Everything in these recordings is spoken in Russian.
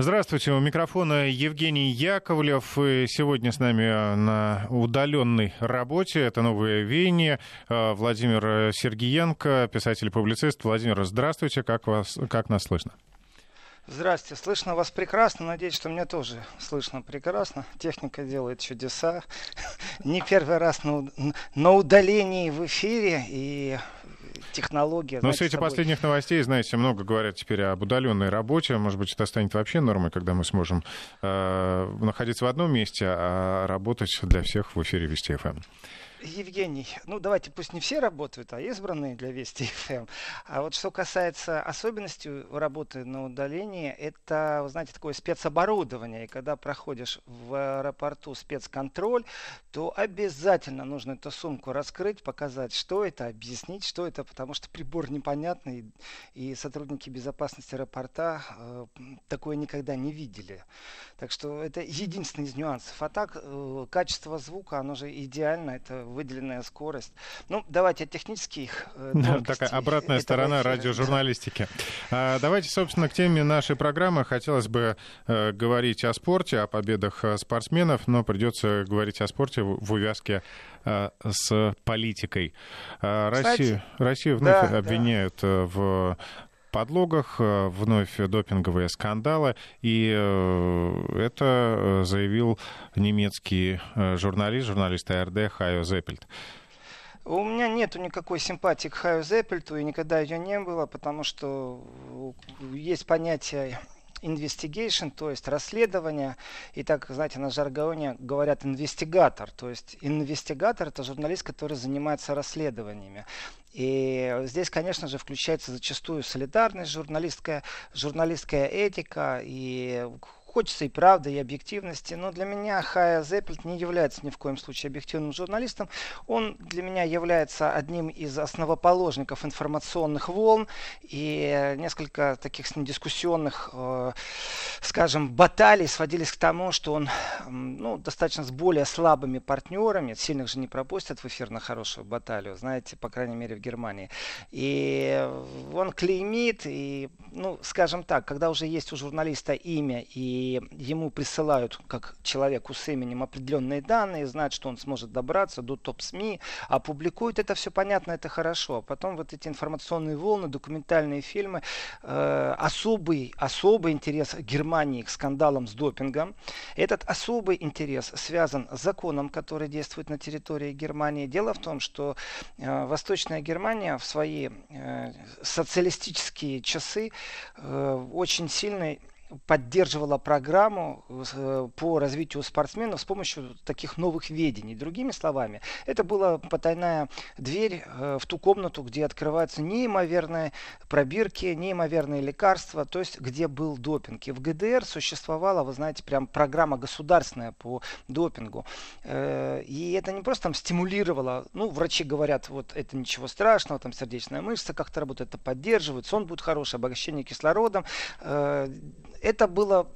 Здравствуйте, у микрофона Евгений Яковлев. И сегодня с нами на удаленной работе, это «Новое веяние», Владимир Сергиенко, писатель-публицист. Владимир, здравствуйте, как, вас, как нас слышно? Здравствуйте, слышно вас прекрасно. Надеюсь, что меня тоже слышно прекрасно. Техника делает чудеса. Не первый раз на удалении в эфире. И технология. Но в свете собой... последних новостей, знаете, много говорят теперь об удаленной работе. Может быть, это станет вообще нормой, когда мы сможем э, находиться в одном месте, а работать для всех в эфире Вести ФМ. Евгений, ну давайте пусть не все работают, а избранные для Вести ФМ. А вот что касается особенностей работы на удалении, это, вы знаете, такое спецоборудование. И когда проходишь в аэропорту спецконтроль, то обязательно нужно эту сумку раскрыть, показать, что это, объяснить, что это, потому что прибор непонятный, и сотрудники безопасности аэропорта э, такое никогда не видели. Так что это единственный из нюансов. А так, э, качество звука, оно же идеально, это выделенная скорость. Ну, давайте от технических э, да, Такая обратная сторона эфира, радиожурналистики. Да. А, давайте, собственно, к теме нашей программы. Хотелось бы э, говорить о спорте, о победах э, спортсменов, но придется говорить о спорте в, в увязке э, с политикой. А, Россию, Россию вновь да, обвиняют да. в подлогах, э, вновь допинговые скандалы. И э, это заявил немецкий э, журналист, журналист АРД Хайо Зеппельт. У меня нету никакой симпатии к Хайо Зеппельту, и никогда ее не было, потому что есть понятие investigation, то есть расследование, и так, знаете, на жаргоне говорят инвестигатор, то есть инвестигатор это журналист, который занимается расследованиями. И здесь, конечно же, включается зачастую солидарность, журналистская, журналистская этика и Хочется и правды, и объективности, но для меня Хая Зеппельт не является ни в коем случае объективным журналистом. Он для меня является одним из основоположников информационных волн и несколько таких с ним дискуссионных, э, скажем, баталий сводились к тому, что он ну, достаточно с более слабыми партнерами, сильных же не пропустят в эфир на хорошую баталию, знаете, по крайней мере в Германии. И он клеймит, и, ну, скажем так, когда уже есть у журналиста имя и и ему присылают, как человеку с именем, определенные данные, знают, что он сможет добраться до топ-СМИ, опубликуют это все понятно, это хорошо. Потом вот эти информационные волны, документальные фильмы, э, особый, особый интерес Германии к скандалам с допингом. Этот особый интерес связан с законом, который действует на территории Германии. Дело в том, что э, Восточная Германия в свои э, социалистические часы э, очень сильно поддерживала программу э, по развитию спортсменов с помощью таких новых ведений. Другими словами, это была потайная дверь э, в ту комнату, где открываются неимоверные пробирки, неимоверные лекарства, то есть где был допинг. И в ГДР существовала, вы знаете, прям программа государственная по допингу. Э, и это не просто там стимулировало, ну, врачи говорят, вот это ничего страшного, там сердечная мышца как-то работает, это поддерживает, сон будет хороший, обогащение кислородом это было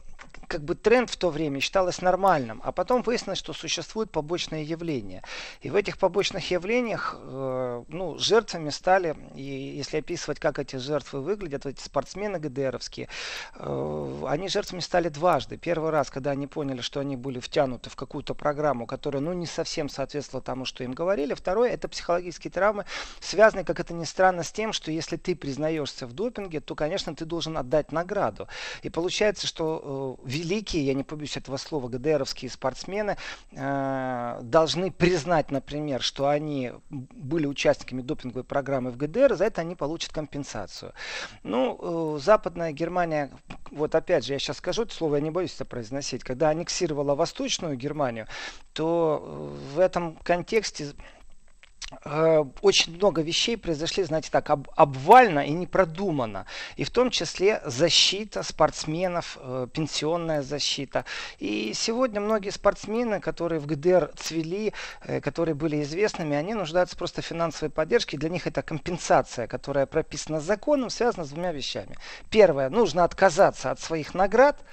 как бы тренд в то время считалось нормальным, а потом выяснилось, что существуют побочные явления. И в этих побочных явлениях э, ну, жертвами стали, и если описывать, как эти жертвы выглядят, эти спортсмены ГДРовские, э, они жертвами стали дважды. Первый раз, когда они поняли, что они были втянуты в какую-то программу, которая ну, не совсем соответствовала тому, что им говорили. Второе, это психологические травмы, связанные, как это ни странно, с тем, что если ты признаешься в допинге, то, конечно, ты должен отдать награду. И получается, что э, великие, я не побоюсь этого слова, ГДРовские спортсмены э, должны признать, например, что они были участниками допинговой программы в ГДР, за это они получат компенсацию. Ну, э, Западная Германия, вот опять же, я сейчас скажу это слово, я не боюсь это произносить, когда аннексировала Восточную Германию, то э, в этом контексте очень много вещей произошли, знаете, так, об, обвально и непродуманно. И в том числе защита спортсменов, э, пенсионная защита. И сегодня многие спортсмены, которые в ГДР цвели, э, которые были известными, они нуждаются просто в финансовой поддержке. Для них это компенсация, которая прописана законом, связана с двумя вещами. Первое, нужно отказаться от своих наград,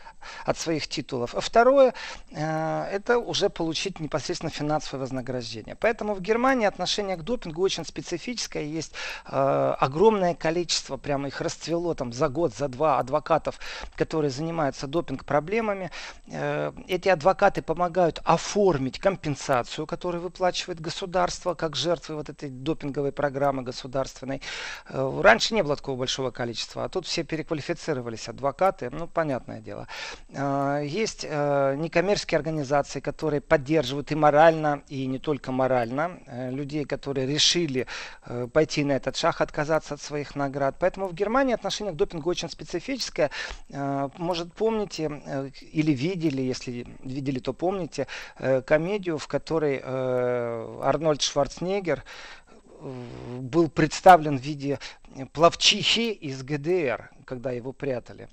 от своих титулов. А второе, э, это уже получить непосредственно финансовое вознаграждение. Поэтому в Германии отношение к допингу очень специфическое. Есть э, огромное количество, прямо их расцвело там за год, за два адвокатов, которые занимаются допинг-проблемами. Э, эти адвокаты помогают оформить компенсацию, которую выплачивает государство, как жертвы вот этой допинговой программы государственной. Раньше не было такого большого количества, а тут все переквалифицировались адвокаты, ну, понятное дело. Э, есть э, некоммерческие организации, которые поддерживают и морально, и не только морально э, людей, которые решили пойти на этот шаг, отказаться от своих наград. Поэтому в Германии отношение к допингу очень специфическое. Может, помните или видели, если видели, то помните, комедию, в которой Арнольд Шварценеггер был представлен в виде плавчихи из ГДР, когда его прятали.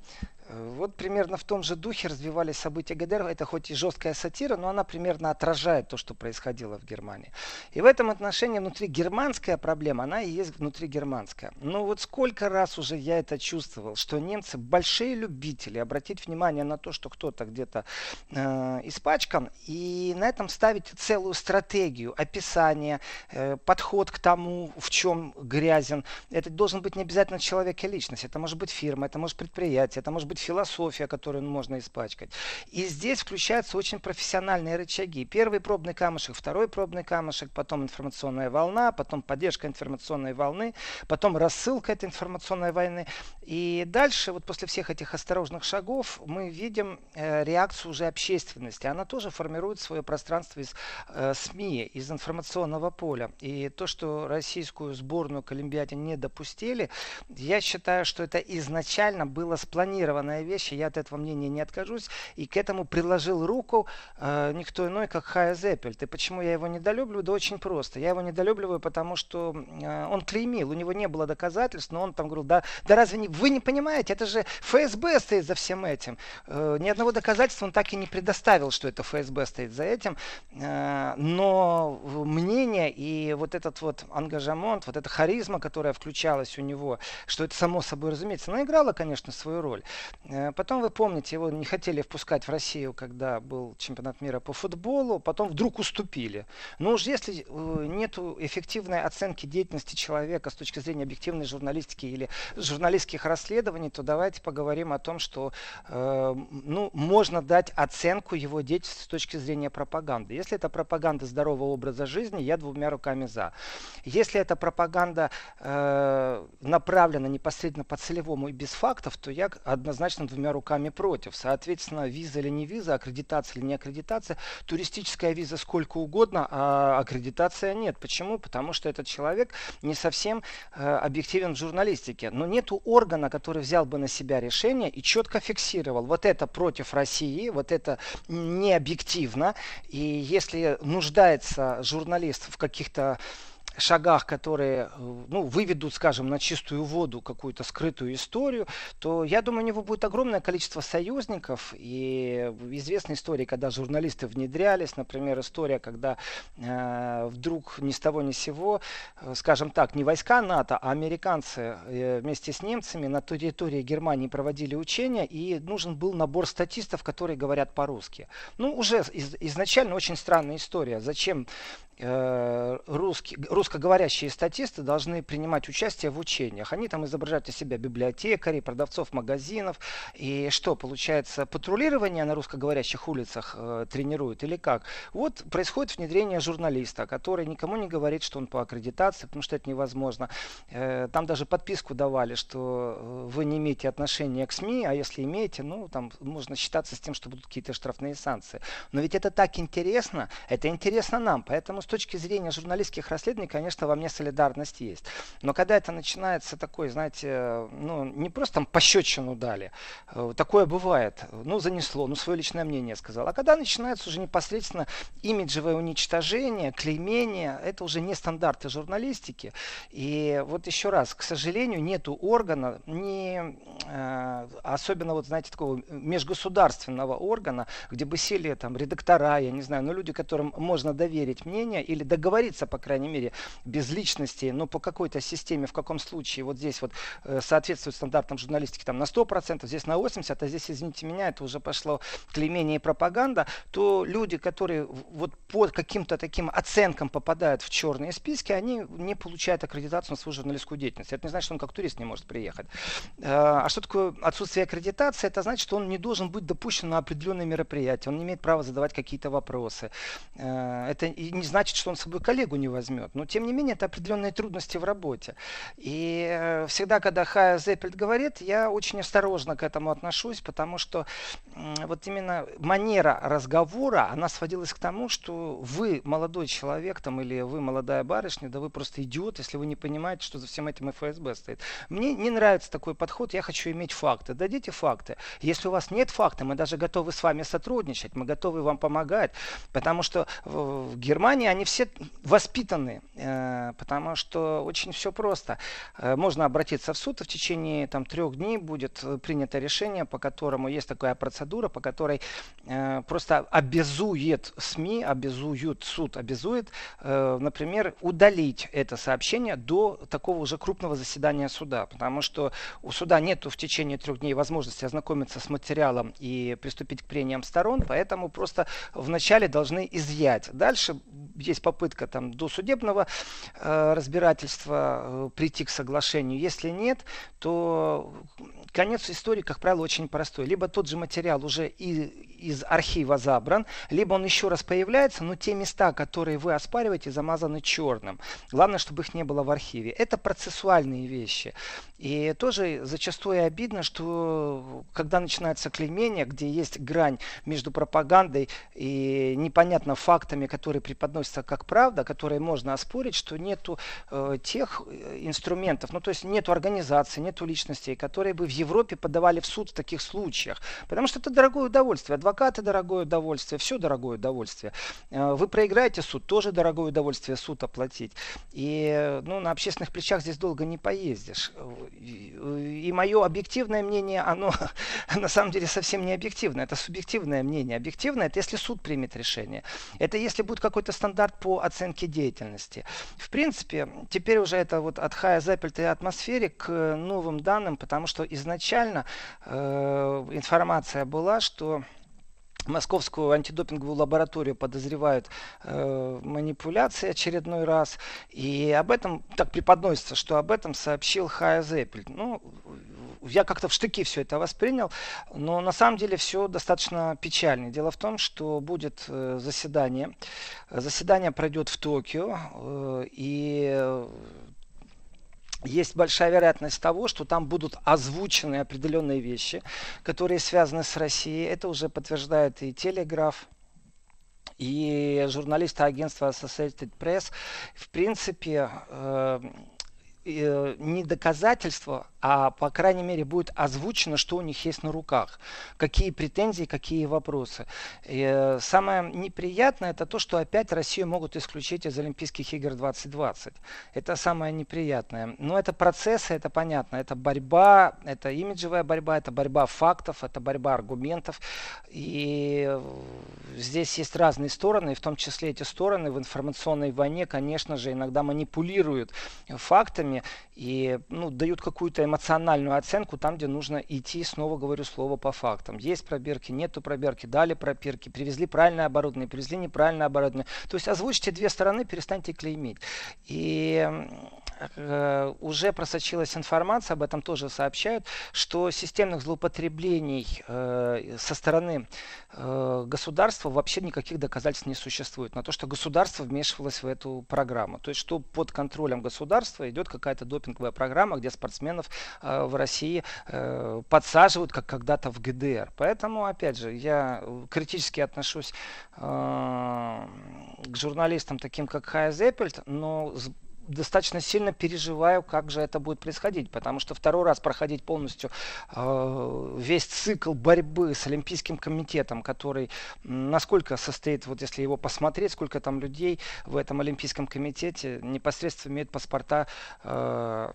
Вот примерно в том же духе развивались события ГДР. Это хоть и жесткая сатира, но она примерно отражает то, что происходило в Германии. И в этом отношении внутри германская проблема, она и есть внутри германская. Ну вот сколько раз уже я это чувствовал, что немцы большие любители обратить внимание на то, что кто-то где-то э, испачкан, и на этом ставить целую стратегию, описание, э, подход к тому, в чем грязен. Это должен быть не обязательно человек и личность. Это может быть фирма, это может предприятие, это может быть быть философия, которую можно испачкать. И здесь включаются очень профессиональные рычаги. Первый пробный камушек, второй пробный камушек, потом информационная волна, потом поддержка информационной волны, потом рассылка этой информационной войны. И дальше, вот после всех этих осторожных шагов, мы видим э, реакцию уже общественности. Она тоже формирует свое пространство из э, СМИ, из информационного поля. И то, что российскую сборную к Олимпиаде не допустили, я считаю, что это изначально было спланировано странная вещь, я от этого мнения не откажусь. И к этому приложил руку э, никто иной, как Хая Зеппельт. И почему я его недолюбливаю? Да очень просто. Я его недолюбливаю, потому что э, он клеймил, у него не было доказательств, но он там говорил, да, да разве не, вы не понимаете, это же ФСБ стоит за всем этим. Э, ни одного доказательства он так и не предоставил, что это ФСБ стоит за этим. Э, но мнение и вот этот вот ангажемент, вот эта харизма, которая включалась у него, что это само собой разумеется, она играла, конечно, свою роль. Э, потом вы помните, его не хотели впускать в Россию, когда был чемпионат мира по футболу, потом вдруг уступили. Но уж если э, нет эффективной оценки деятельности человека с точки зрения объективной журналистики или журналистских расследований, то давайте поговорим о том, что э, ну, можно дать оценку его деятельности с точки зрения пропаганды. Если это пропаганда здорового образа жизни, я двумя руками за. Если это пропаганда направлена непосредственно по целевому и без фактов, то я однозначно однозначно двумя руками против. Соответственно, виза или не виза, аккредитация или не аккредитация, туристическая виза сколько угодно, а аккредитация нет. Почему? Потому что этот человек не совсем э, объективен в журналистике. Но нету органа, который взял бы на себя решение и четко фиксировал. Вот это против России, вот это не объективно. И если нуждается журналист в каких-то шагах, которые э, ну, выведут, скажем, на чистую воду какую-то скрытую историю, то я думаю, у него будет огромное количество союзников. И известны истории, когда журналисты внедрялись, например, история, когда э, вдруг ни с того ни с сего, э, скажем так, не войска НАТО, а американцы э, вместе с немцами на территории Германии проводили учения, и нужен был набор статистов, которые говорят по-русски. Ну, уже из, изначально очень странная история. Зачем русские, русскоговорящие статисты должны принимать участие в учениях. Они там изображают из себя библиотекарей, продавцов магазинов. И что, получается, патрулирование на русскоговорящих улицах э, тренируют или как? Вот происходит внедрение журналиста, который никому не говорит, что он по аккредитации, потому что это невозможно. Э, там даже подписку давали, что э, вы не имеете отношения к СМИ, а если имеете, ну, там можно считаться с тем, что будут какие-то штрафные санкции. Но ведь это так интересно, это интересно нам, поэтому с точки зрения журналистских расследований, конечно, во мне солидарность есть. Но когда это начинается такой, знаете, ну, не просто там пощечину дали, э, такое бывает, ну, занесло, ну, свое личное мнение сказал. А когда начинается уже непосредственно имиджевое уничтожение, клеймение, это уже не стандарты журналистики. И вот еще раз, к сожалению, нету органа, не, э, особенно вот, знаете, такого межгосударственного органа, где бы сели там редактора, я не знаю, ну, люди, которым можно доверить мнение, решение или договориться, по крайней мере, без личности, но по какой-то системе, в каком случае вот здесь вот э, соответствует стандартам журналистики там на 100%, здесь на 80%, а здесь, извините меня, это уже пошло клеймение и пропаганда, то люди, которые вот по каким-то таким оценкам попадают в черные списки, они не получают аккредитацию на свою журналистскую деятельность. Это не значит, что он как турист не может приехать. Э, а что такое отсутствие аккредитации? Это значит, что он не должен быть допущен на определенные мероприятия, он не имеет права задавать какие-то вопросы. Э, это не значит, что он с собой коллегу не возьмет, но тем не менее это определенные трудности в работе. И э, всегда, когда Хая Зеппельт говорит, я очень осторожно к этому отношусь, потому что вот именно манера разговора, она сводилась к тому, что вы молодой человек там или вы молодая барышня, да вы просто идиот, если вы не понимаете, что за всем этим ФСБ стоит. Мне не нравится такой подход, я хочу иметь факты. Дадите факты. Если у вас нет фактов, мы даже готовы с вами сотрудничать, мы готовы вам помогать, потому что в Германии они все воспитаны, э, потому что очень все просто. Э, можно обратиться в суд, и в течение там, трех дней будет принято решение, по которому есть такая процедура, по которой э, просто обязует СМИ, обязует суд, обязует, например, удалить это сообщение до такого уже крупного заседания суда, потому что у суда нет в течение трех дней возможности ознакомиться с материалом и приступить к прениям сторон, поэтому просто вначале должны изъять. Дальше есть попытка там до судебного э, разбирательства э, прийти к соглашению. Если нет, то конец истории, как правило, очень простой. Либо тот же материал уже и, из архива забран, либо он еще раз появляется, но те места, которые вы оспариваете, замазаны черным. Главное, чтобы их не было в архиве. Это процессуальные вещи. И тоже зачастую обидно, что когда начинается клеймение, где есть грань между пропагандой и непонятно фактами, которые преподносятся как правда, которые можно оспорить, что нету э, тех э, инструментов, ну то есть нету организации, нету личностей, которые бы в Европе подавали в суд в таких случаях. Потому что это дорогое удовольствие. Адвокаты дорогое удовольствие, все дорогое удовольствие. Э, вы проиграете суд, тоже дорогое удовольствие суд оплатить. И ну, на общественных плечах здесь долго не поездишь и мое объективное мнение, оно на самом деле совсем не объективное, это субъективное мнение. Объективное, это если суд примет решение. Это если будет какой-то стандарт по оценке деятельности. В принципе, теперь уже это вот от хая запельтой атмосфере к новым данным, потому что изначально э, информация была, что Московскую антидопинговую лабораторию подозревают э, манипуляции очередной раз. И об этом так преподносится, что об этом сообщил Хая Зеппель. Ну, я как-то в штыки все это воспринял, но на самом деле все достаточно печально. Дело в том, что будет э, заседание. Заседание пройдет в Токио, э, и есть большая вероятность того, что там будут озвучены определенные вещи, которые связаны с Россией. Это уже подтверждает и Телеграф, и журналисты агентства Associated Press. В принципе, э, э, не доказательство, а по крайней мере будет озвучено, что у них есть на руках, какие претензии, какие вопросы. И э, самое неприятное это то, что опять Россию могут исключить из Олимпийских игр 2020. Это самое неприятное. Но это процессы, это понятно, это борьба, это имиджевая борьба, это борьба фактов, это борьба аргументов. И э, здесь есть разные стороны, и в том числе эти стороны в информационной войне, конечно же, иногда манипулируют фактами и ну, дают какую-то эмоциональную оценку там, где нужно идти, снова говорю, слово по фактам. Есть пробирки, нету пробирки, дали пробирки, привезли правильное оборудование, привезли неправильное оборудование. То есть озвучьте две стороны, перестаньте клеймить. И э, уже просочилась информация, об этом тоже сообщают, что системных злоупотреблений э, со стороны э, государства вообще никаких доказательств не существует на то, что государство вмешивалось в эту программу. То есть, что под контролем государства идет какая-то допинговая программа, где спортсменов в России э, подсаживают, как когда-то в ГДР. Поэтому, опять же, я критически отношусь э, к журналистам, таким как Хайя Зеппельт, но достаточно сильно переживаю, как же это будет происходить, потому что второй раз проходить полностью э, весь цикл борьбы с Олимпийским комитетом, который насколько состоит, вот если его посмотреть, сколько там людей в этом Олимпийском комитете непосредственно имеют паспорта э,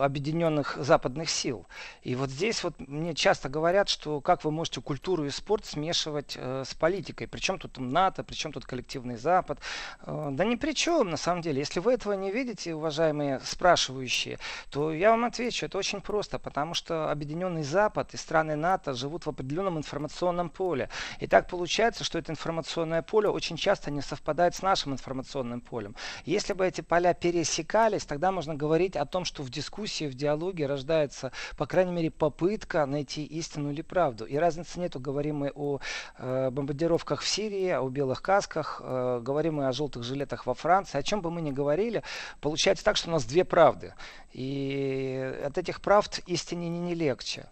объединенных западных сил. И вот здесь вот мне часто говорят, что как вы можете культуру и спорт смешивать э, с политикой. Причем тут НАТО, причем тут коллективный Запад. Э, да ни при чем, на самом деле. Если вы этого не видите, уважаемые спрашивающие, то я вам отвечу, это очень просто, потому что объединенный Запад и страны НАТО живут в определенном информационном поле. И так получается, что это информационное поле очень часто не совпадает с нашим информационным полем. Если бы эти поля пересекались, тогда можно говорить о том, что в дискуссии, в диалоге рождается, по крайней мере, попытка найти истину или правду. И разницы нету, говорим мы о э, бомбардировках в Сирии, о белых касках, э, говорим мы о желтых жилетах во Франции, о чем бы мы ни говорили, получается так, что у нас две правды. И от этих правд истине не, не легче.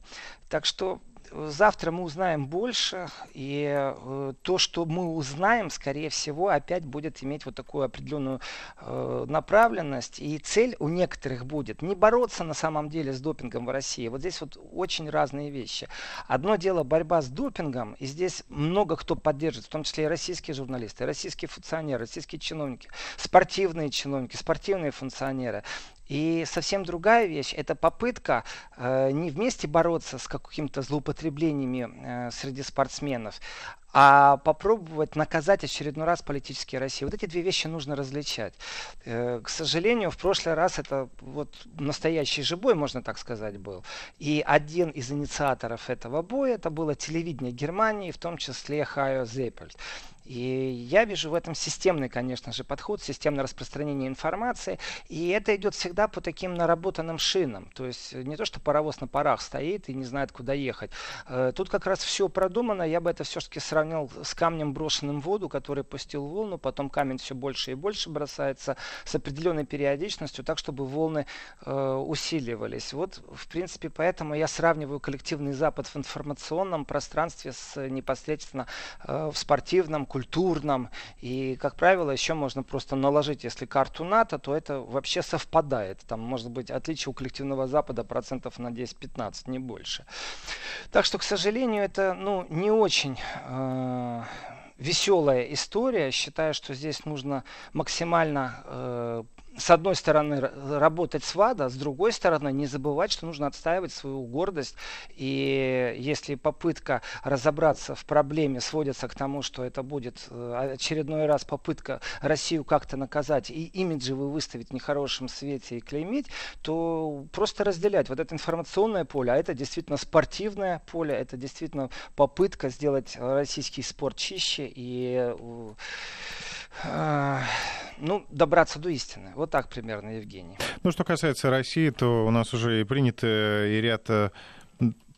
Так что завтра мы узнаем больше, и э, то, что мы узнаем, скорее всего, опять будет иметь вот такую определенную э, направленность. И цель у некоторых будет не бороться на самом деле с допингом в России. Вот здесь вот очень разные вещи. Одно дело борьба с допингом, и здесь много кто поддержит, в том числе и российские журналисты, российские функционеры, российские чиновники, спортивные чиновники, спортивные функционеры. И совсем другая вещь – это попытка э, не вместе бороться с какими-то злоупотреблениями э, среди спортсменов, а попробовать наказать очередной раз политические России. Вот эти две вещи нужно различать. Э, к сожалению, в прошлый раз это вот настоящий же бой, можно так сказать, был. И один из инициаторов этого боя, это было телевидение Германии, в том числе Хайо Зеппельт. И я вижу в этом системный, конечно же, подход, системное распространение информации. И это идет всегда по таким наработанным шинам. То есть не то, что паровоз на парах стоит и не знает, куда ехать. Э, тут как раз все продумано. Я бы это все-таки сравнил с камнем, брошенным в воду, который пустил волну. Потом камень все больше и больше бросается с определенной периодичностью, так, чтобы волны э, усиливались. Вот, в принципе, поэтому я сравниваю коллективный Запад в информационном пространстве с непосредственно э, в спортивном, культурном. И, как правило, еще можно просто наложить, если карту НАТО, то это вообще совпадает. Там может быть отличие у коллективного Запада процентов на 10-15, не больше. Так что, к сожалению, это ну, не очень э, веселая история. Считаю, что здесь нужно максимально э, с одной стороны, работать с ВАДА, с другой стороны, не забывать, что нужно отстаивать свою гордость. И если попытка разобраться в проблеме сводится к тому, что это будет э, очередной раз попытка Россию как-то наказать и имиджевый выставить в нехорошем свете и клеймить, то просто разделять вот это информационное поле, а это действительно спортивное поле, это действительно попытка сделать российский спорт чище и э, ну, добраться до истины. Вот так примерно, Евгений. Ну, что касается России, то у нас уже и принято и ряд э,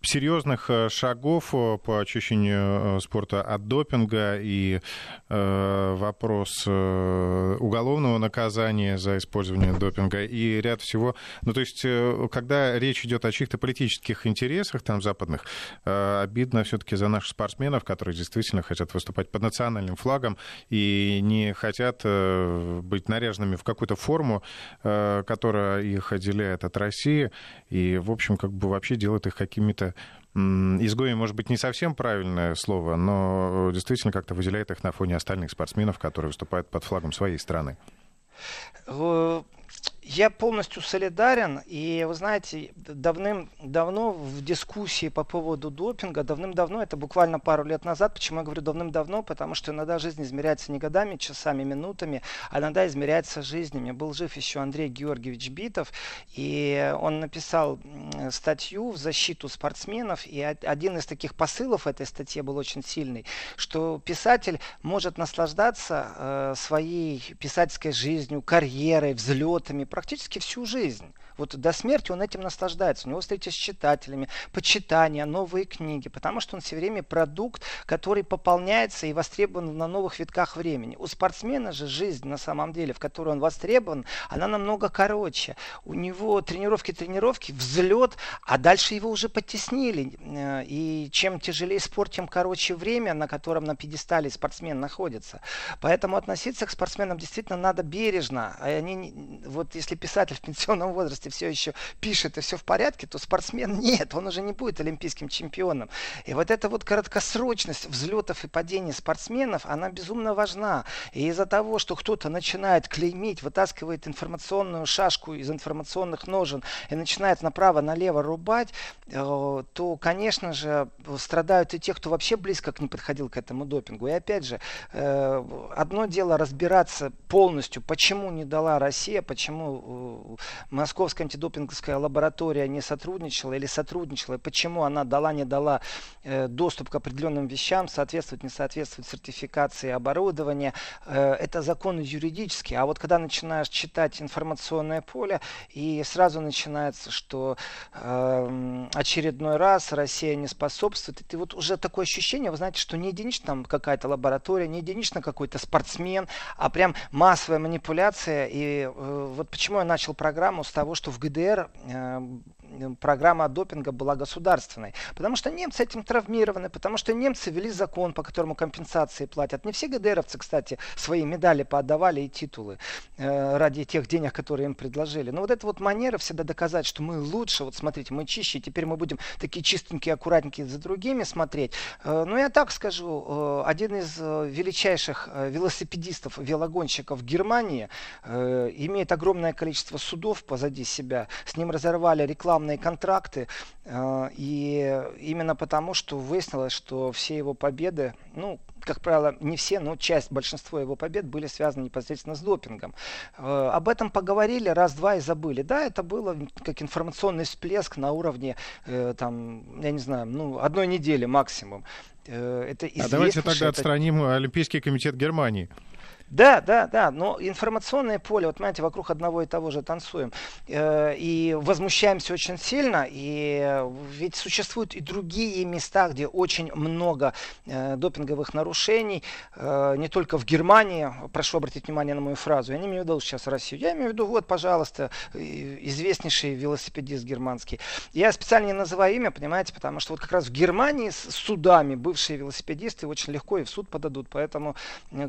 серьезных э, шагов э, по очищению э, спорта от допинга и вопрос уголовного наказания за использование допинга и ряд всего. Ну, то есть, когда речь идет о чьих-то политических интересах там западных, обидно все-таки за наших спортсменов, которые действительно хотят выступать под национальным флагом и не хотят быть наряженными в какую-то форму, которая их отделяет от России и, в общем, как бы вообще делает их какими-то изгои, может быть, не совсем правильное слово, но действительно как-то выделяет их на фоне остальных спортсменов, которые выступают под флагом своей страны. Я полностью солидарен, и вы знаете, давным-давно в дискуссии по поводу допинга, давным-давно, это буквально пару лет назад, почему я говорю давным-давно, потому что иногда жизнь измеряется не годами, часами, минутами, а иногда измеряется жизнями. Был жив еще Андрей Георгиевич Битов, и он написал статью в защиту спортсменов, и один из таких посылов этой статьи был очень сильный, что писатель может наслаждаться э, своей писательской жизнью, карьерой, взлетами, практически всю жизнь. Вот до смерти он этим наслаждается. У него встречи с читателями, почитания, новые книги, потому что он все время продукт, который пополняется и востребован на новых витках времени. У спортсмена же жизнь на самом деле, в которой он востребован, она намного короче. У него тренировки-тренировки, взлет, а дальше его уже потеснили. Э, и чем тяжелее спорт, тем короче время, на котором на пьедестале спортсмен находится. Поэтому относиться к спортсменам действительно надо бережно. Они, вот если писатель в пенсионном возрасте если все еще пишет и все в порядке, то спортсмен нет, он уже не будет олимпийским чемпионом. И вот эта вот краткосрочность взлетов и падений спортсменов, она безумно важна. И из-за того, что кто-то начинает клеймить, вытаскивает информационную шашку из информационных ножен и начинает направо-налево рубать, э, то, конечно же, страдают и те, кто вообще близко не подходил к этому допингу. И опять же, э, одно дело разбираться полностью, почему не дала Россия, почему э, Московская антидопинговская лаборатория не сотрудничала или сотрудничала, почему она дала, не дала доступ к определенным вещам, соответствует, не соответствует сертификации оборудования. Это законы юридические. А вот когда начинаешь читать информационное поле, и сразу начинается, что э, очередной раз Россия не способствует, и ты вот уже такое ощущение, вы знаете, что не единично какая-то лаборатория, не единично какой-то спортсмен, а прям массовая манипуляция. И э, вот почему я начал программу с того, что в ГДР э, программа допинга была государственной. Потому что немцы этим травмированы, потому что немцы ввели закон, по которому компенсации платят. Не все ГДРовцы, кстати, свои медали поотдавали и титулы э, ради тех денег, которые им предложили. Но вот эта вот манера всегда доказать, что мы лучше, вот смотрите, мы чище, теперь мы будем такие чистенькие, аккуратненькие за другими смотреть. Э, ну, я так скажу, э, один из э, величайших э, велосипедистов, велогонщиков Германии э, имеет огромное количество судов позади себя. С ним разорвали рекламу рекламные контракты. Э, и именно потому, что выяснилось, что все его победы, ну, как правило, не все, но часть, большинство его побед были связаны непосредственно с допингом. Э, об этом поговорили раз-два и забыли. Да, это было как информационный всплеск на уровне, э, там, я не знаю, ну, одной недели максимум. Это а давайте тогда это... отстраним Олимпийский комитет Германии. Да, да, да, но информационное поле, вот понимаете, вокруг одного и того же танцуем. Э, и возмущаемся очень сильно, и ведь существуют и другие места, где очень много э, допинговых нарушений, э, не только в Германии, прошу обратить внимание на мою фразу, я не имею в виду сейчас Россию, я имею в виду, вот, пожалуйста, известнейший велосипедист германский. Я специально не называю имя, понимаете, потому что вот как раз в Германии с судами бывшие велосипедисты очень легко и в суд подадут, поэтому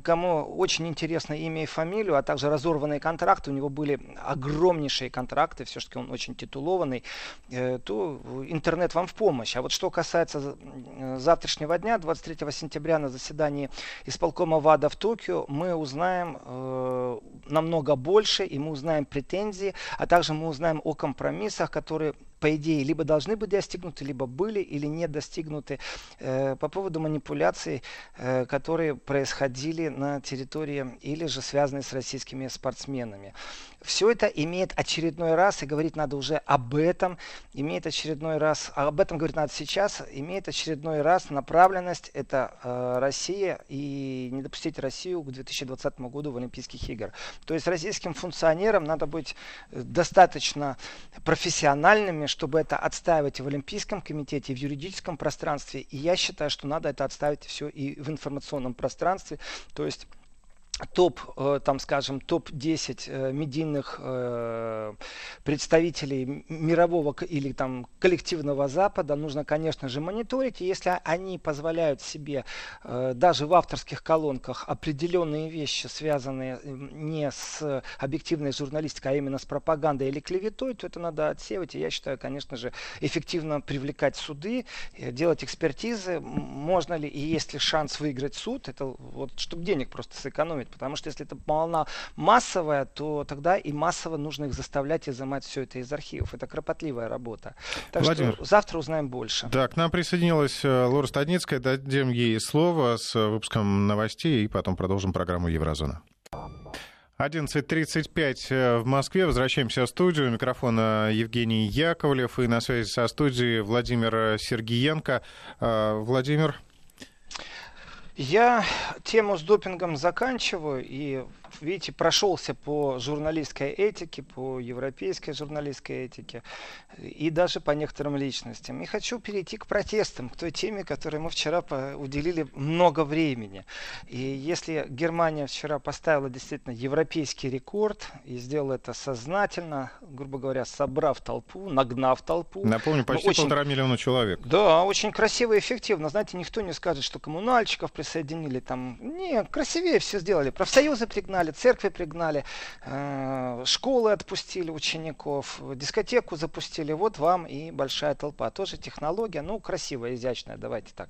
кому очень интересно имя и фамилию, а также разорванные контракты. У него были огромнейшие контракты, все-таки он очень титулованный. Э, то интернет вам в помощь. А вот что касается э, завтрашнего дня, 23 сентября на заседании исполкома ВАДА в Токио, мы узнаем э, намного больше, и мы узнаем претензии, а также мы узнаем о компромиссах, которые по идее, либо должны быть достигнуты, либо были или не достигнуты э, по поводу манипуляций, э, которые происходили на территории или же связанные с российскими спортсменами. Все это имеет очередной раз, и говорить надо уже об этом, имеет очередной раз, об этом говорить надо сейчас, имеет очередной раз направленность, это э, Россия, и не допустить Россию к 2020 году в Олимпийских игр. То есть российским функционерам надо быть э, достаточно профессиональными, чтобы это отстаивать в Олимпийском комитете, в юридическом пространстве, и я считаю, что надо это отставить все и в информационном пространстве, то есть топ, э, там, скажем, топ-10 э, медийных э, представителей мирового или там коллективного Запада нужно, конечно же, мониторить. И если они позволяют себе даже в авторских колонках определенные вещи, связанные не с объективной журналистикой, а именно с пропагандой или клеветой, то это надо отсеивать. И я считаю, конечно же, эффективно привлекать суды, делать экспертизы. Можно ли и есть ли шанс выиграть суд, это вот чтобы денег просто сэкономить Потому что если это волна массовая, то тогда и массово нужно их заставлять изымать все это из архивов. Это кропотливая работа. Так Владимир, что завтра узнаем больше. Да, к нам присоединилась э, Лора Стадницкая. Дадим ей слово с выпуском новостей и потом продолжим программу Еврозона. 11.35 э, в Москве. Возвращаемся в студию. Микрофон Евгений Яковлев. И на связи со студией Владимир Сергиенко. Э, Владимир. Я тему с допингом заканчиваю и видите, прошелся по журналистской этике, по европейской журналистской этике и даже по некоторым личностям. И хочу перейти к протестам, к той теме, которой мы вчера уделили много времени. И если Германия вчера поставила действительно европейский рекорд и сделала это сознательно, грубо говоря, собрав толпу, нагнав толпу. Напомню, почти очень, полтора миллиона человек. Да, очень красиво и эффективно. Знаете, никто не скажет, что коммунальщиков присоединили там. Не, красивее все сделали. Профсоюзы пригнали пригнали, церкви пригнали, э, школы отпустили учеников, дискотеку запустили. Вот вам и большая толпа. Тоже технология, ну, красивая, изящная, давайте так.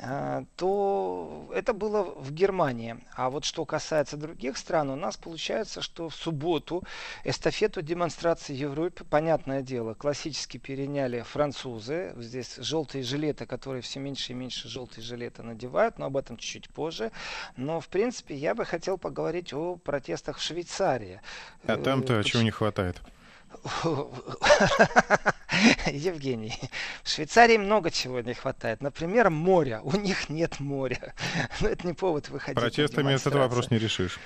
Э, то это было в Германии. А вот что касается других стран, у нас получается, что в субботу эстафету демонстрации Европы, понятное дело, классически переняли французы. Здесь желтые жилеты, которые все меньше и меньше желтые жилеты надевают, но об этом чуть-чуть позже. Но, в принципе, я бы хотел поговорить протестах в Швейцарии. А там-то чего не хватает? Евгений, в Швейцарии много чего не хватает. Например, моря. У них нет моря. Но это не повод выходить. Протестами этот вопрос не решишь.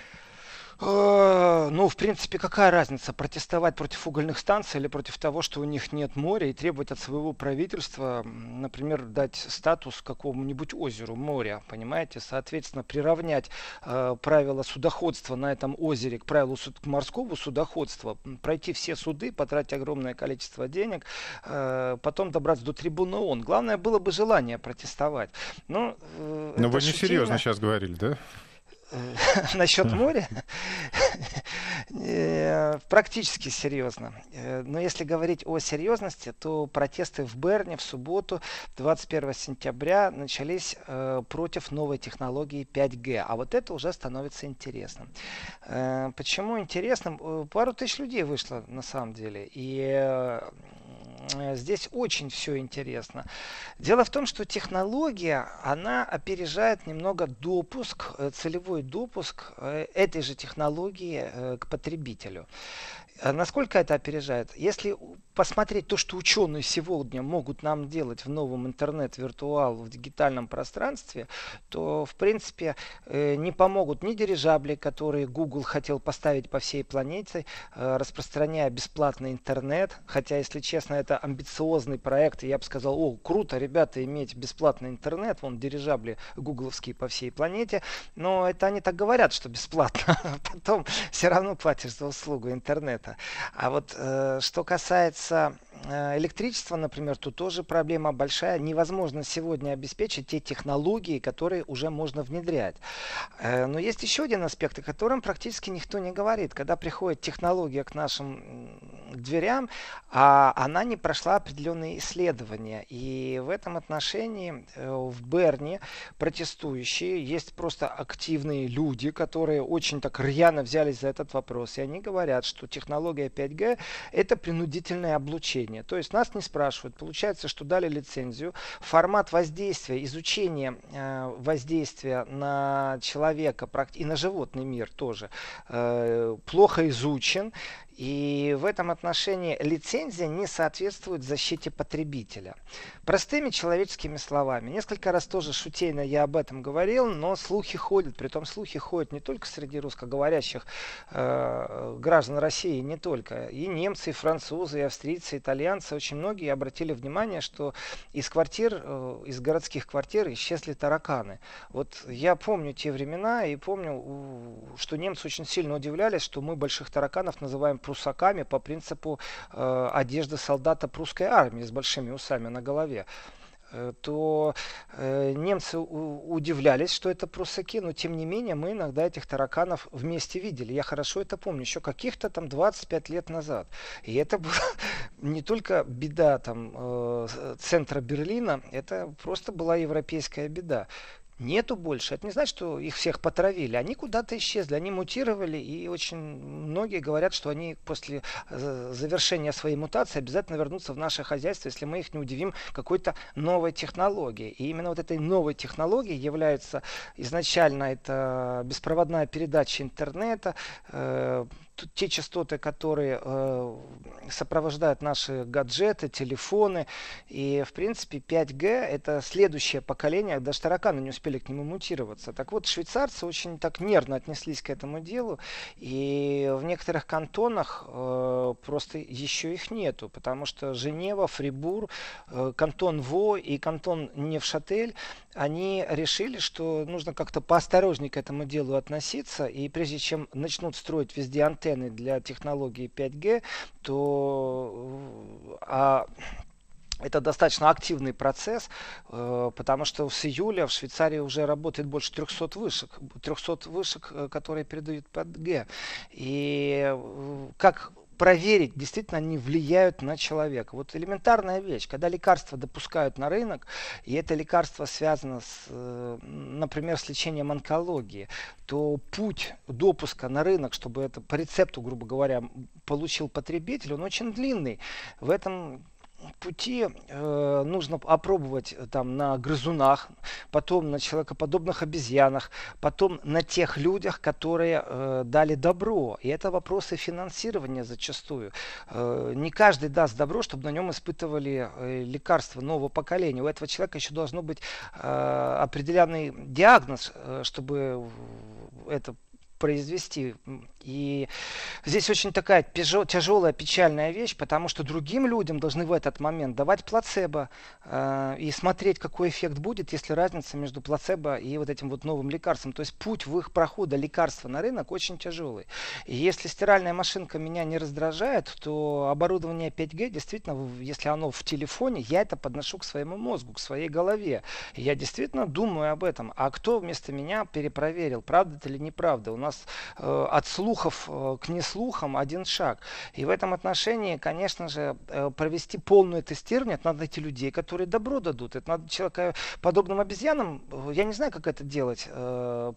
Э, ну, в принципе, какая разница, протестовать против угольных станций или против того, что у них нет моря, и требовать от своего правительства, например, дать статус какому-нибудь озеру, моря, понимаете? Соответственно, приравнять э, правила судоходства на этом озере к правилу суд- к морского судоходства, пройти все суды, потратить огромное количество денег, э, потом добраться до трибуны ООН. Главное было бы желание протестовать. Но, э, Но вы не шутильно. серьезно сейчас говорили, да? насчет моря, практически серьезно. Э, но если говорить о серьезности, то протесты в Берне в субботу, 21 сентября, начались э, против новой технологии 5G. А вот это уже становится интересным. Э, почему интересным? Пару тысяч людей вышло на самом деле. И Э, здесь очень все интересно. Дело в том, что технология, она опережает немного допуск, э, целевой допуск э, этой же технологии к потребителю. Насколько это опережает? Если посмотреть то, что ученые сегодня могут нам делать в новом интернет-виртуал, в дигитальном пространстве, то, в принципе, э, не помогут ни дирижабли, которые Google хотел поставить по всей планете, э, распространяя бесплатный интернет. Хотя, если честно, это амбициозный проект, и я бы сказал, о, круто, ребята, иметь бесплатный интернет, вон дирижабли гугловские по всей планете, но это они так говорят, что бесплатно, потом все равно платишь за услугу интернета. А вот э, что касается касается э, электричества, например, тут тоже проблема большая. Невозможно сегодня обеспечить те технологии, которые уже можно внедрять. Э, но есть еще один аспект, о котором практически никто не говорит. Когда приходит технология к нашим дверям, а она не прошла определенные исследования. И в этом отношении э, в Берне протестующие есть просто активные люди, которые очень так рьяно взялись за этот вопрос. И они говорят, что технология 5G это принудительное облучение. То есть нас не спрашивают. Получается, что дали лицензию. Формат воздействия, изучения э, воздействия на человека и на животный мир тоже э, плохо изучен. И в этом отношении лицензия не соответствует защите потребителя. Простыми человеческими словами. Несколько раз тоже шутейно я об этом говорил, но слухи ходят. Притом слухи ходят не только среди русскоговорящих э, граждан России, не только. И немцы, и французы, и австрийцы, и итальянцы. Очень многие обратили внимание, что из квартир, э, из городских квартир исчезли тараканы. Вот я помню те времена и помню, что немцы очень сильно удивлялись, что мы больших тараканов называем прусаками по принципу э, одежды солдата прусской армии с большими усами на голове э, то э, немцы у, удивлялись, что это прусаки, но тем не менее мы иногда этих тараканов вместе видели. Я хорошо это помню, еще каких-то там 25 лет назад. И это была не только беда там э, центра Берлина, это просто была европейская беда нету больше. Это не значит, что их всех потравили. Они куда-то исчезли, они мутировали, и очень многие говорят, что они после э, завершения своей мутации обязательно вернутся в наше хозяйство, если мы их не удивим какой-то новой технологией. И именно вот этой новой технологией является изначально это беспроводная передача интернета, э, те частоты, которые э, сопровождают наши гаджеты, телефоны. И, в принципе, 5G это следующее поколение, даже тараканы не успели к нему мутироваться. Так вот, швейцарцы очень так нервно отнеслись к этому делу. И в некоторых кантонах э, просто еще их нету, потому что Женева, Фрибур, э, кантон Во и кантон Невшатель, они решили, что нужно как-то поосторожнее к этому делу относиться. И прежде чем начнут строить везде антенны, антенны для технологии 5G, то а это достаточно активный процесс, э, потому что с июля в Швейцарии уже работает больше 300 вышек, 300 вышек, э, которые передают под Г. И э, как проверить, действительно они влияют на человека. Вот элементарная вещь, когда лекарства допускают на рынок, и это лекарство связано с, например, с лечением онкологии, то путь допуска на рынок, чтобы это по рецепту, грубо говоря, получил потребитель, он очень длинный. В этом пути э, нужно опробовать э, там на грызунах, потом на человекоподобных обезьянах, потом на тех людях, которые э, дали добро. И это вопросы финансирования зачастую. Э, не каждый даст добро, чтобы на нем испытывали э, лекарства нового поколения. У этого человека еще должно быть э, определенный диагноз, э, чтобы это произвести. И здесь очень такая тяжелая, печальная вещь, потому что другим людям должны в этот момент давать плацебо э, и смотреть, какой эффект будет, если разница между плацебо и вот этим вот новым лекарством. То есть путь в их прохода лекарства на рынок очень тяжелый. И если стиральная машинка меня не раздражает, то оборудование 5G действительно, если оно в телефоне, я это подношу к своему мозгу, к своей голове. Я действительно думаю об этом. А кто вместо меня перепроверил, правда это или неправда? У нас э, от слуха слухов э, к неслухам один шаг. И в этом отношении, конечно же, э, провести полное тестирование, это надо найти людей, которые добро дадут. Это надо человека подобным обезьянам, э, я не знаю, как это делать,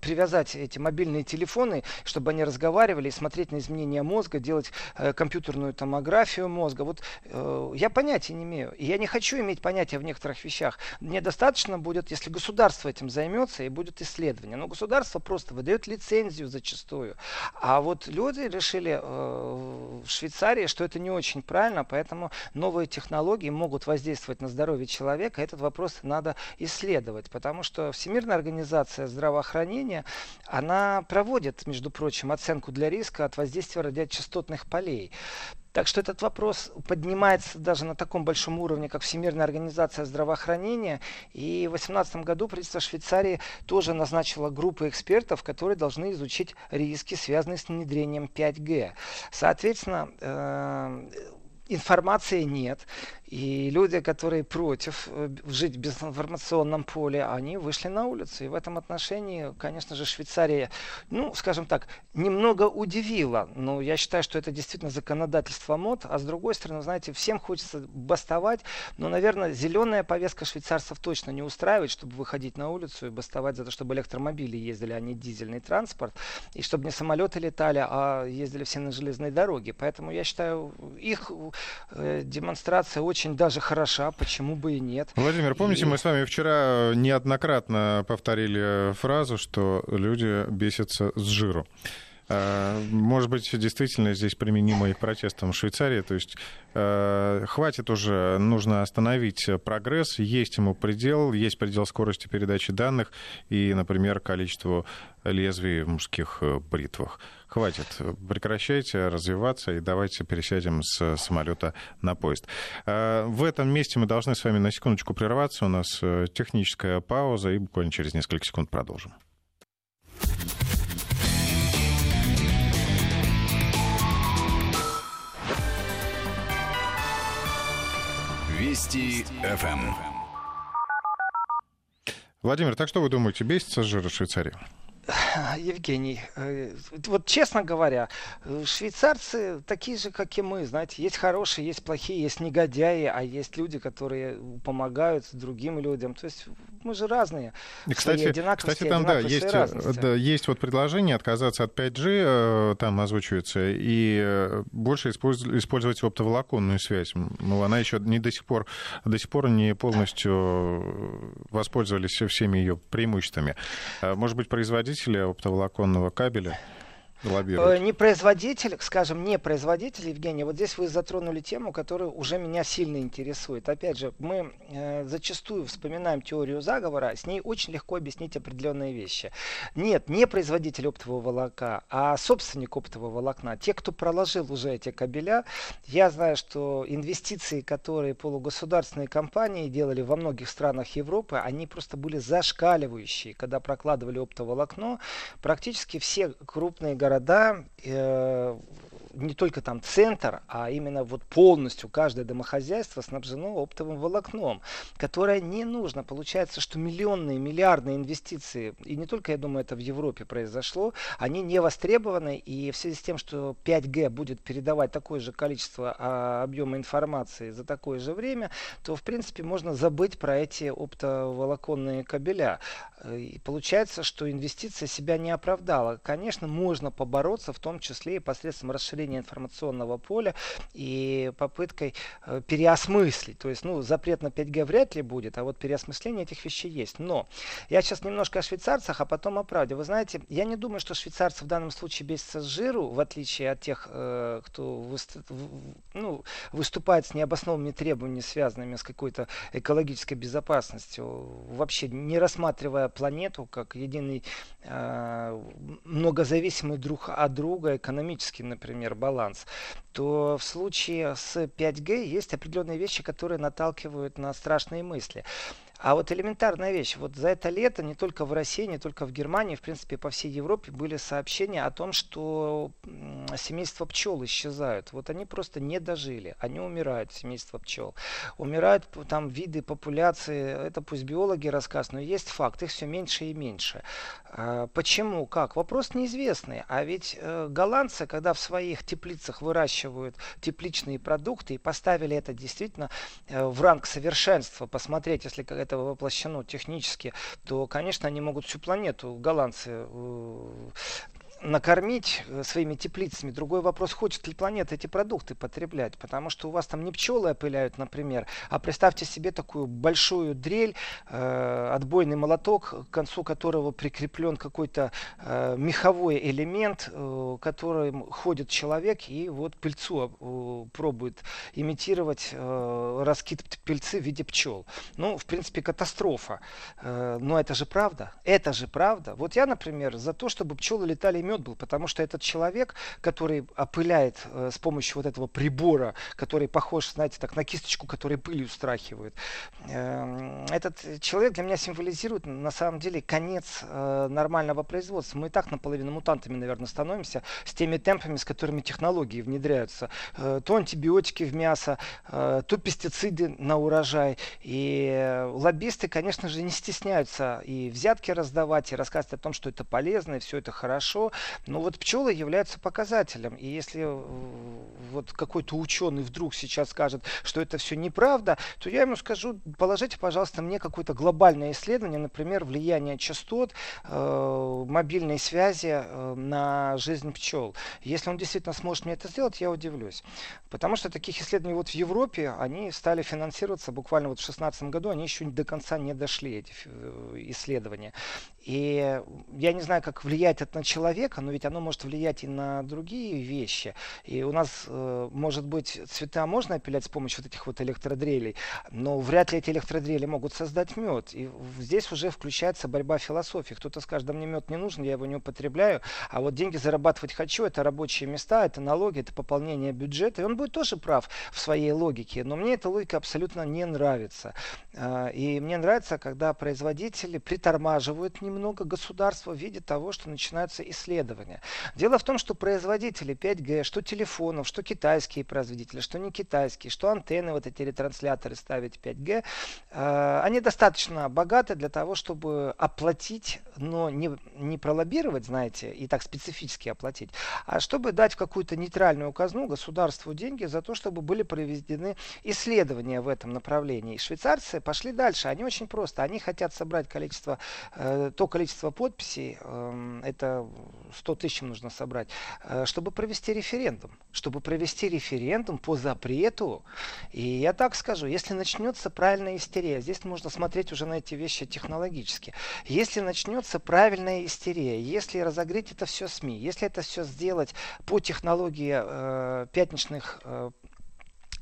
привязать эти мобильные телефоны, чтобы они разговаривали, смотреть на изменения мозга, делать компьютерную томографию мозга. Вот я понятия не имею. И я не хочу иметь понятия в некоторых вещах. Мне достаточно будет, если государство этим займется и будет исследование. Но государство просто выдает лицензию зачастую. А вот люди решили э, в Швейцарии, что это не очень правильно, поэтому новые технологии могут воздействовать на здоровье человека. Этот вопрос надо исследовать, потому что Всемирная организация здравоохранения, она проводит, между прочим, оценку для риска от воздействия радиочастотных полей. Так что этот вопрос поднимается даже на таком большом уровне, как Всемирная организация здравоохранения. И в 2018 году правительство Швейцарии тоже назначило группу экспертов, которые должны изучить риски, связанные с внедрением 5G. Соответственно, э, информации нет. И люди, которые против э, жить в безинформационном поле, они вышли на улицу. И в этом отношении, конечно же, Швейцария, ну, скажем так, немного удивила. Но я считаю, что это действительно законодательство мод. А с другой стороны, знаете, всем хочется бастовать. Но, наверное, зеленая повестка швейцарцев точно не устраивает, чтобы выходить на улицу и бастовать за то, чтобы электромобили ездили, а не дизельный транспорт. И чтобы не самолеты летали, а ездили все на железной дороге. Поэтому я считаю, их э, демонстрация очень очень даже хороша, почему бы и нет. Владимир, помните, и... мы с вами вчера неоднократно повторили фразу, что люди бесятся с жиру. А, может быть, действительно здесь применимо и протестам Швейцарии. То есть э, хватит уже, нужно остановить прогресс. Есть ему предел, есть предел скорости передачи данных и, например, количеству лезвий в мужских э, бритвах. Хватит, прекращайте развиваться и давайте пересядем с самолета на поезд. А, в этом месте мы должны с вами на секундочку прерваться. У нас э, техническая пауза и буквально через несколько секунд продолжим. Вести ФМ. Владимир, так что вы думаете, бесится жира Швейцарии? Евгений, э, вот честно говоря, швейцарцы такие же, как и мы, знаете, есть хорошие, есть плохие, есть негодяи, а есть люди, которые помогают другим людям. То есть мы же разные. И, кстати, кстати, там да, есть, э, да, есть вот предложение отказаться от 5G, э, там озвучивается, и больше использовать оптоволоконную связь. Ну, она еще не до сих пор, до сих пор не полностью воспользовались всеми ее преимуществами. Может быть, производитель производители оптоволоконного кабеля Э, не производитель, скажем, не производитель, Евгений, вот здесь вы затронули тему, которая уже меня сильно интересует. Опять же, мы э, зачастую вспоминаем теорию заговора, с ней очень легко объяснить определенные вещи. Нет, не производитель оптового волокна, а собственник оптового волокна, те, кто проложил уже эти кабеля. Я знаю, что инвестиции, которые полугосударственные компании делали во многих странах Европы, они просто были зашкаливающие, когда прокладывали оптоволокно. Практически все крупные города э, не только там центр, а именно вот полностью каждое домохозяйство снабжено оптовым волокном, которое не нужно. Получается, что миллионные, миллиардные инвестиции, и не только, я думаю, это в Европе произошло, они не востребованы, и в связи с тем, что 5G будет передавать такое же количество а, объема информации за такое же время, то, в принципе, можно забыть про эти оптоволоконные кабеля. И получается, что инвестиция себя не оправдала. Конечно, можно побороться, в том числе и посредством расширения информационного поля и попыткой э, переосмыслить. То есть, ну, запрет на 5G вряд ли будет, а вот переосмысление этих вещей есть. Но я сейчас немножко о швейцарцах, а потом о правде. Вы знаете, я не думаю, что швейцарцы в данном случае бесятся с жиру, в отличие от тех, э, кто ну, выступает с необоснованными требованиями, связанными с какой-то экологической безопасностью, вообще не рассматривая планету как единый э, многозависимый друг от друга экономический, например, баланс, то в случае с 5G есть определенные вещи, которые наталкивают на страшные мысли. А вот элементарная вещь. Вот за это лето не только в России, не только в Германии, в принципе, по всей Европе были сообщения о том, что семейства пчел исчезают. Вот они просто не дожили. Они умирают, семейства пчел. Умирают там виды, популяции. Это пусть биологи расскажут, но есть факт. Их все меньше и меньше. А, почему? Как? Вопрос неизвестный. А ведь э, голландцы, когда в своих теплицах выращивают тепличные продукты и поставили это действительно э, в ранг совершенства, посмотреть, если это воплощено технически, то, конечно, они могут всю планету, голландцы, э, накормить э, своими теплицами. Другой вопрос, хочет ли планета эти продукты потреблять, потому что у вас там не пчелы опыляют, например, а представьте себе такую большую дрель, э, отбойный молоток, к концу которого прикреплен какой-то э, меховой элемент, э, которым ходит человек и вот пыльцу э, пробует имитировать э, раскид пыльцы в виде пчел. Ну, в принципе, катастрофа. Э, но это же правда. Это же правда. Вот я, например, за то, чтобы пчелы летали мед был, потому что этот человек, который опыляет э, с помощью вот этого прибора, который похож, знаете, так на кисточку, который пылью страхивает, э, этот человек для меня символизирует на самом деле конец э, нормального производства. Мы и так наполовину мутантами, наверное, становимся с теми темпами, с которыми технологии внедряются. Э, то антибиотики в мясо, э, то пестициды на урожай. И лоббисты, конечно же, не стесняются и взятки раздавать, и рассказывать о том, что это полезно, и все это хорошо. Но вот пчелы являются показателем. И если э, вот какой-то ученый вдруг сейчас скажет, что это все неправда, то я ему скажу, положите, пожалуйста, мне какое-то глобальное исследование, например, влияние частот э, мобильной связи э, на жизнь пчел. Если он действительно сможет мне это сделать, я удивлюсь. Потому что таких исследований вот в Европе, они стали финансироваться буквально вот в 2016 году, они еще до конца не дошли, эти э, исследования. И я не знаю, как влияет это на человека, но ведь оно может влиять и на другие вещи. И у нас, э, может быть, цвета можно опилять с помощью вот этих вот электродрелей, но вряд ли эти электродрели могут создать мед. И здесь уже включается борьба философии. Кто-то скажет, да мне мед не нужен, я его не употребляю, а вот деньги зарабатывать хочу, это рабочие места, это налоги, это пополнение бюджета. И он будет тоже прав в своей логике, но мне эта логика абсолютно не нравится. А, и мне нравится, когда производители притормаживают немного немного государства в виде того, что начинаются исследования. Дело в том, что производители 5G, что телефонов, что китайские производители, что не китайские, что антенны, вот эти ретрансляторы ставить 5G, э, они достаточно богаты для того, чтобы оплатить, но не, не пролоббировать, знаете, и так специфически оплатить, а чтобы дать какую-то нейтральную казну государству деньги за то, чтобы были проведены исследования в этом направлении. И швейцарцы пошли дальше. Они очень просто. Они хотят собрать количество, э, то количество подписей, эм, это 100 тысяч нужно собрать, э, чтобы провести референдум. Чтобы провести референдум по запрету. И я так скажу, если начнется правильная истерия, здесь можно смотреть уже на эти вещи технологически. Если начнется правильная истерия, если разогреть это все СМИ, если это все сделать по технологии э, пятничных э,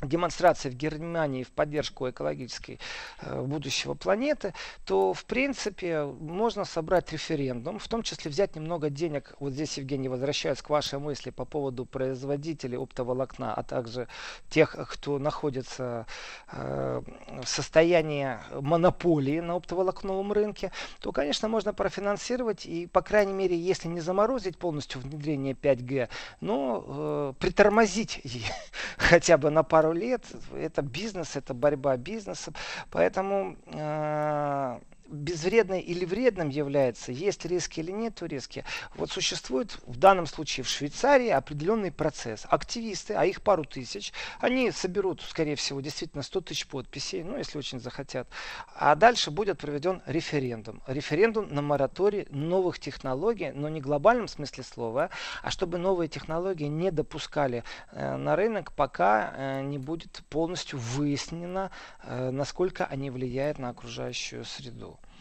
демонстрации в Германии в поддержку экологической э, будущего планеты, то в принципе можно собрать референдум, в том числе взять немного денег. Вот здесь, Евгений, возвращаясь к вашей мысли по поводу производителей оптоволокна, а также тех, кто находится э, в состоянии монополии на оптоволокновом рынке, то, конечно, можно профинансировать и, по крайней мере, если не заморозить полностью внедрение 5G, но э, притормозить хотя бы на пару лет. Это бизнес, это борьба бизнеса. Поэтому э, безвредной или вредным является, есть риски или нет риски. Вот существует в данном случае в Швейцарии определенный процесс. Активисты, а их пару тысяч, они соберут, скорее всего, действительно 100 тысяч подписей, ну, если очень захотят. А дальше будет проведен референдум. Референдум на мораторий новых технологий, но не в глобальном смысле слова, а чтобы новые технологии не допускали э, на рынок, пока э, не будет полностью выяснено, э, насколько они влияют на окружающую среду.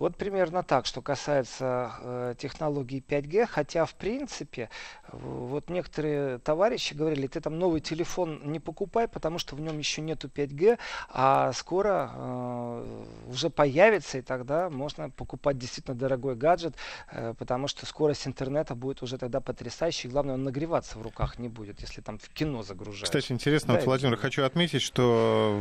Вот примерно так, что касается э, технологии 5G, хотя в принципе вот некоторые товарищи говорили, ты там новый телефон не покупай, потому что в нем еще нету 5G, а скоро э, уже появится, и тогда можно покупать действительно дорогой гаджет, э, потому что скорость интернета будет уже тогда потрясающей, главное, он нагреваться в руках не будет, если там в кино загружать. Кстати, интересно, да, вот, Владимир, это... хочу отметить, что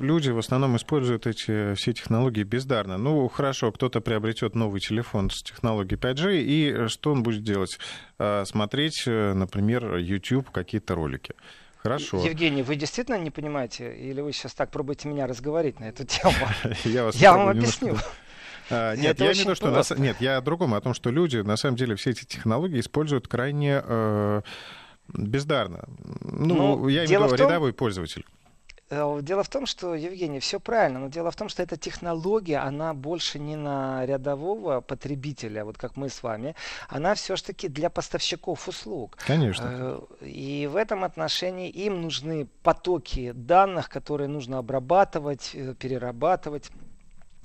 люди в основном используют эти все технологии бездарно. Ну, хорошо, кто-то приобретет новый телефон с технологией 5G, и что он будет делать? А, смотреть, э, например, YouTube, какие-то ролики. Хорошо. Евгений, вы действительно не понимаете, или вы сейчас так пробуете меня разговорить на эту тему? Я, вас я вам объясню. А, нет, это я не то, что на, нет, я о другом, о том, что люди на самом деле все эти технологии используют крайне э, бездарно. Ну, ну я имею в виду рядовой пользователь. Э, дело в том, что, Евгений, все правильно, но дело в том, что эта технология, она больше не на рядового потребителя, вот как мы с вами, она все-таки для поставщиков услуг. Конечно. Э, и в этом отношении им нужны потоки данных, которые нужно обрабатывать, э, перерабатывать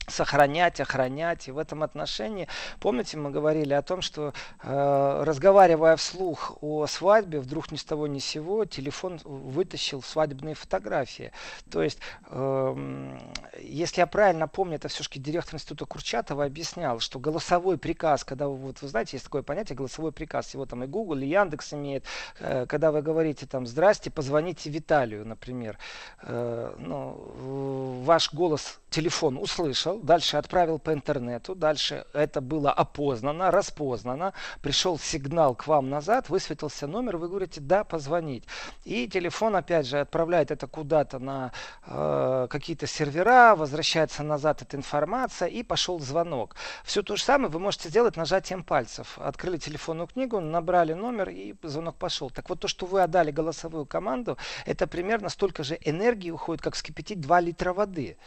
сохранять, охранять. И в этом отношении, помните, мы говорили о том, что э, разговаривая вслух о свадьбе, вдруг ни с того ни с сего телефон вытащил свадебные фотографии. То есть, э, если я правильно помню, это все-таки директор института Курчатова объяснял, что голосовой приказ, когда вы, вот вы знаете, есть такое понятие голосовой приказ, его там и Google, и Яндекс имеет, э, когда вы говорите там «Здрасте, позвоните Виталию», например, э, ну, ваш голос телефон услышал, дальше отправил по интернету, дальше это было опознано, распознано, пришел сигнал к вам назад, высветился номер, вы говорите «да, позвонить». И телефон опять же отправляет это куда-то на э, какие-то сервера, возвращается назад эта информация и пошел звонок. Все то же самое вы можете сделать нажатием пальцев. Открыли телефонную книгу, набрали номер и звонок пошел. Так вот то, что вы отдали голосовую команду, это примерно столько же энергии уходит, как вскипятить 2 литра воды.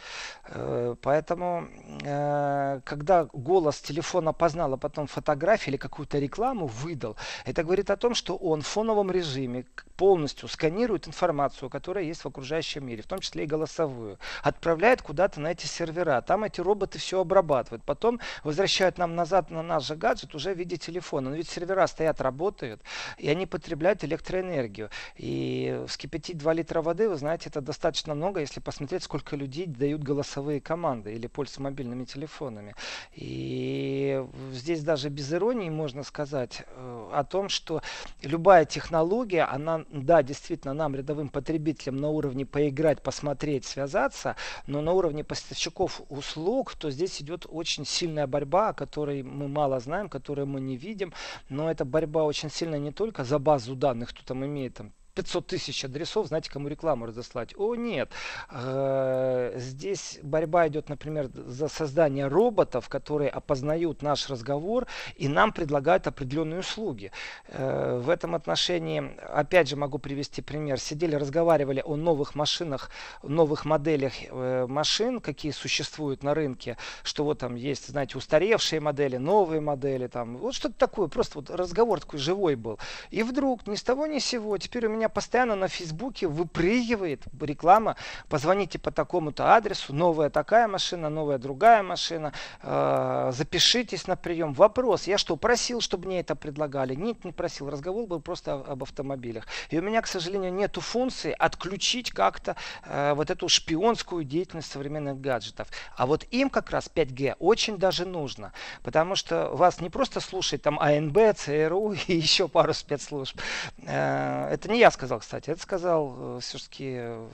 Э, поэтому, э, когда голос телефона познал, а потом фотографию или какую-то рекламу выдал, это говорит о том, что он в фоновом режиме полностью сканирует информацию, которая есть в окружающем мире, в том числе и голосовую, отправляет куда-то на эти сервера. Там эти роботы все обрабатывают. Потом возвращают нам назад на наш же гаджет уже в виде телефона. Но ведь сервера стоят, работают, и они потребляют электроэнергию. И вскипятить 2 литра воды, вы знаете, это достаточно много, если посмотреть, сколько людей дают голосовые команды или пользуются мобильными телефонами. И здесь даже без иронии можно сказать э, о том, что любая технология, она да, действительно, нам, рядовым потребителям, на уровне поиграть, посмотреть, связаться, но на уровне поставщиков услуг, то здесь идет очень сильная борьба, о которой мы мало знаем, которую мы не видим, но эта борьба очень сильная не только за базу данных, кто там имеет там 500 тысяч адресов, знаете, кому рекламу разослать. О, нет. Э, здесь борьба идет, например, за создание роботов, которые опознают наш разговор и нам предлагают определенные услуги. Э, в этом отношении, опять же, могу привести пример. Сидели, разговаривали о новых машинах, новых моделях э, машин, какие существуют на рынке, что вот там есть, знаете, устаревшие модели, новые модели, там, вот что-то такое, просто вот разговор такой живой был. И вдруг ни с того ни с сего, теперь у меня постоянно на Фейсбуке выпрыгивает реклама, позвоните по такому-то адресу, новая такая машина, новая другая машина, э, запишитесь на прием. Вопрос, я что, просил, чтобы мне это предлагали? Нет, не просил. Разговор был просто об автомобилях. И у меня, к сожалению, нету функции отключить как-то э, вот эту шпионскую деятельность современных гаджетов. А вот им как раз 5G очень даже нужно, потому что вас не просто слушает там АНБ, ЦРУ и еще пару спецслужб. Э, это не я сказал, кстати, это сказал э, все-таки э,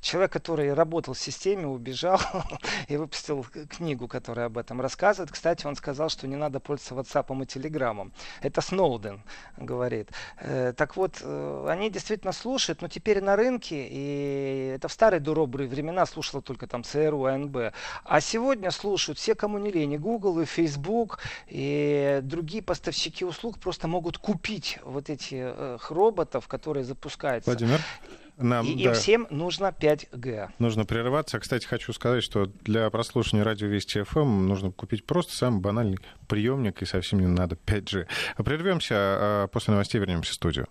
человек, который работал в системе, убежал и выпустил книгу, которая об этом рассказывает. Кстати, он сказал, что не надо пользоваться WhatsApp и Телеграмом. Это Сноуден говорит. Так вот, они действительно слушают, но теперь на рынке, и это в старые добрые времена слушала только там ЦРУ, АНБ. А сегодня слушают все, кому не лень, и Google, и Facebook, и другие поставщики услуг просто могут купить вот этих роботов, которые запускаются. Владимир? Нам, и да, им всем нужно 5G. Нужно прерываться. Кстати, хочу сказать, что для прослушивания радио Вести FM нужно купить просто самый банальный приемник, и совсем не надо 5G. Прервемся, а после новостей вернемся в студию.